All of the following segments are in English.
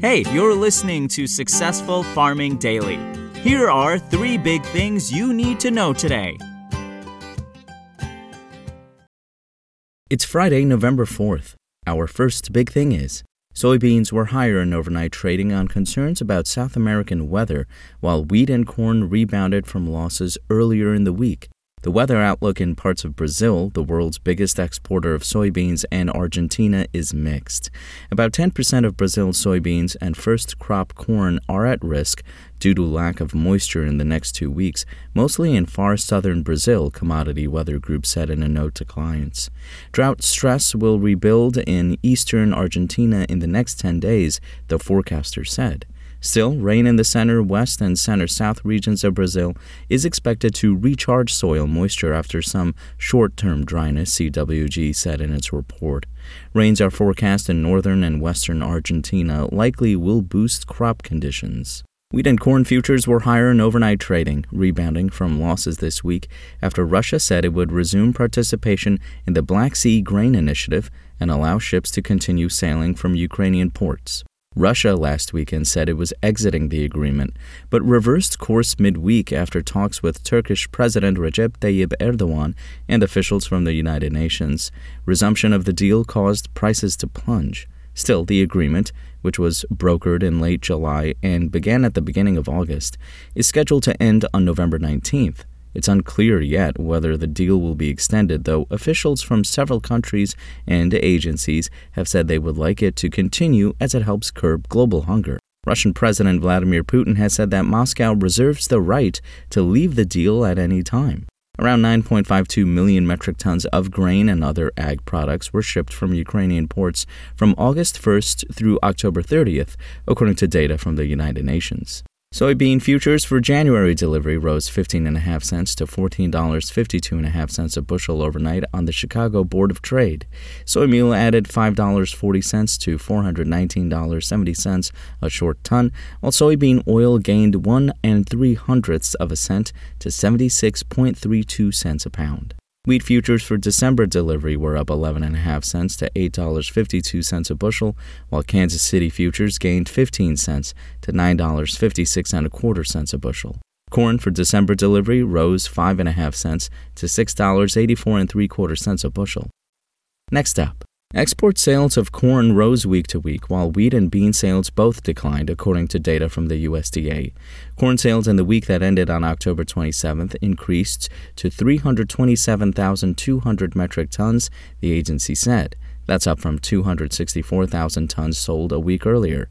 Hey, you're listening to Successful Farming Daily. Here are three big things you need to know today. It's Friday, November 4th. Our first big thing is soybeans were higher in overnight trading on concerns about South American weather, while wheat and corn rebounded from losses earlier in the week. The weather outlook in parts of Brazil, the world's biggest exporter of soybeans, and Argentina is mixed. About 10% of Brazil's soybeans and first crop corn are at risk due to lack of moisture in the next two weeks, mostly in far southern Brazil, Commodity Weather Group said in a note to clients. Drought stress will rebuild in eastern Argentina in the next 10 days, the forecaster said. Still, rain in the center west and center south regions of Brazil is expected to recharge soil moisture after some short term dryness, CWG said in its report. Rains are forecast in northern and western Argentina, likely will boost crop conditions. Wheat and corn futures were higher in overnight trading, rebounding from losses this week after Russia said it would resume participation in the Black Sea Grain Initiative and allow ships to continue sailing from Ukrainian ports. Russia last weekend said it was exiting the agreement, but reversed course midweek after talks with Turkish President Recep Tayyip Erdogan and officials from the United Nations. Resumption of the deal caused prices to plunge. Still, the agreement, which was brokered in late July and began at the beginning of August, is scheduled to end on November 19th. It's unclear yet whether the deal will be extended, though officials from several countries and agencies have said they would like it to continue as it helps curb global hunger. Russian President Vladimir Putin has said that Moscow reserves the right to leave the deal at any time. Around 9.52 million metric tons of grain and other ag products were shipped from Ukrainian ports from August 1st through October 30th, according to data from the United Nations. Soybean futures for January delivery rose 15.5 cents to $14.52.5 a bushel overnight on the Chicago Board of Trade. Soy meal added $5.40 to $419.70 a short ton, while soybean oil gained 1 and 3 hundredths of a cent to 76.32 cents a pound. Wheat futures for December delivery were up 11.5 cents to $8.52 a bushel, while Kansas City futures gained 15 cents to $9.56 and a quarter cents a bushel. Corn for December delivery rose 5.5 cents to $6.84 and 3 quarter cents a bushel. Next up, Export sales of corn rose week to week, while wheat and bean sales both declined, according to data from the USDA. Corn sales in the week that ended on October 27th increased to 327,200 metric tons, the agency said. That's up from 264,000 tons sold a week earlier.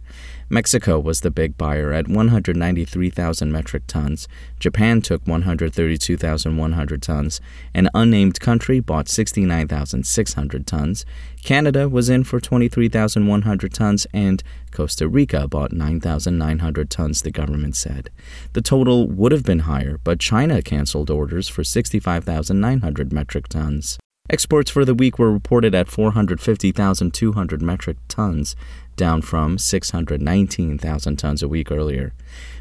Mexico was the big buyer at 193,000 metric tons. Japan took 132,100 tons. An unnamed country bought 69,600 tons. Canada was in for 23,100 tons, and Costa Rica bought 9,900 tons, the government said. The total would have been higher, but China canceled orders for 65,900 metric tons. Exports for the week were reported at 450,200 metric tons, down from 619,000 tons a week earlier.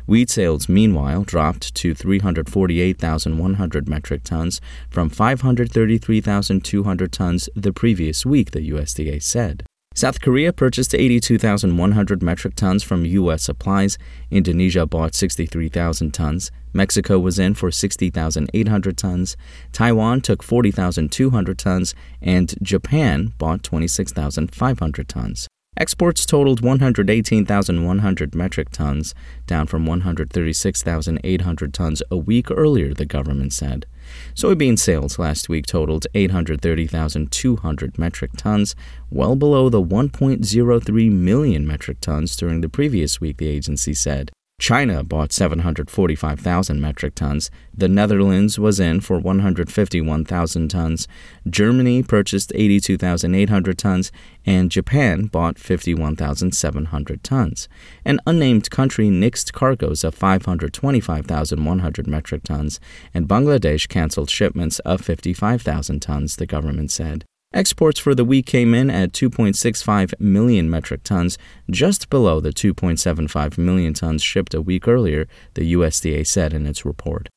Wheat sales, meanwhile, dropped to 348,100 metric tons from 533,200 tons the previous week, the USDA said. South Korea purchased 82,100 metric tons from U.S. supplies. Indonesia bought 63,000 tons. Mexico was in for 60,800 tons. Taiwan took 40,200 tons. And Japan bought 26,500 tons. Exports totaled 118,100 metric tons, down from 136,800 tons a week earlier, the government said. Soybean sales last week totaled 830,200 metric tons, well below the 1.03 million metric tons during the previous week, the agency said. China bought 745,000 metric tons. The Netherlands was in for 151,000 tons. Germany purchased 82,800 tons. And Japan bought 51,700 tons. An unnamed country nixed cargoes of 525,100 metric tons. And Bangladesh canceled shipments of 55,000 tons, the government said. Exports for the week came in at 2.65 million metric tons, just below the 2.75 million tons shipped a week earlier, the USDA said in its report.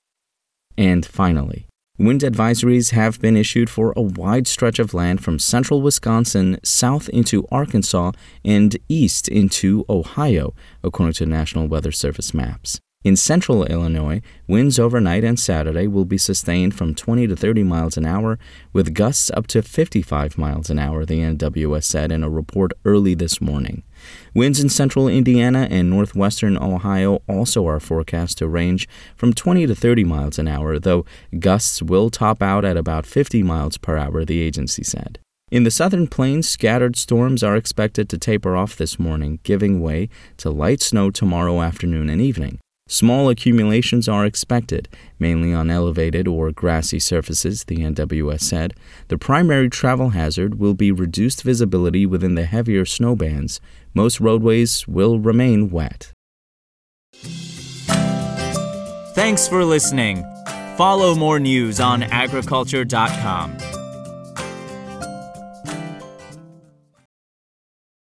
And finally, Wind advisories have been issued for a wide stretch of land from central Wisconsin south into Arkansas and east into Ohio, according to National Weather Service maps. In central Illinois, winds overnight and Saturday will be sustained from 20 to 30 miles an hour, with gusts up to 55 miles an hour, the NWS said in a report early this morning. Winds in central Indiana and northwestern Ohio also are forecast to range from 20 to 30 miles an hour, though gusts will top out at about 50 miles per hour, the agency said. In the southern plains, scattered storms are expected to taper off this morning, giving way to light snow tomorrow afternoon and evening. Small accumulations are expected, mainly on elevated or grassy surfaces, the NWS said. The primary travel hazard will be reduced visibility within the heavier snow bands. Most roadways will remain wet. Thanks for listening. Follow more news on agriculture.com.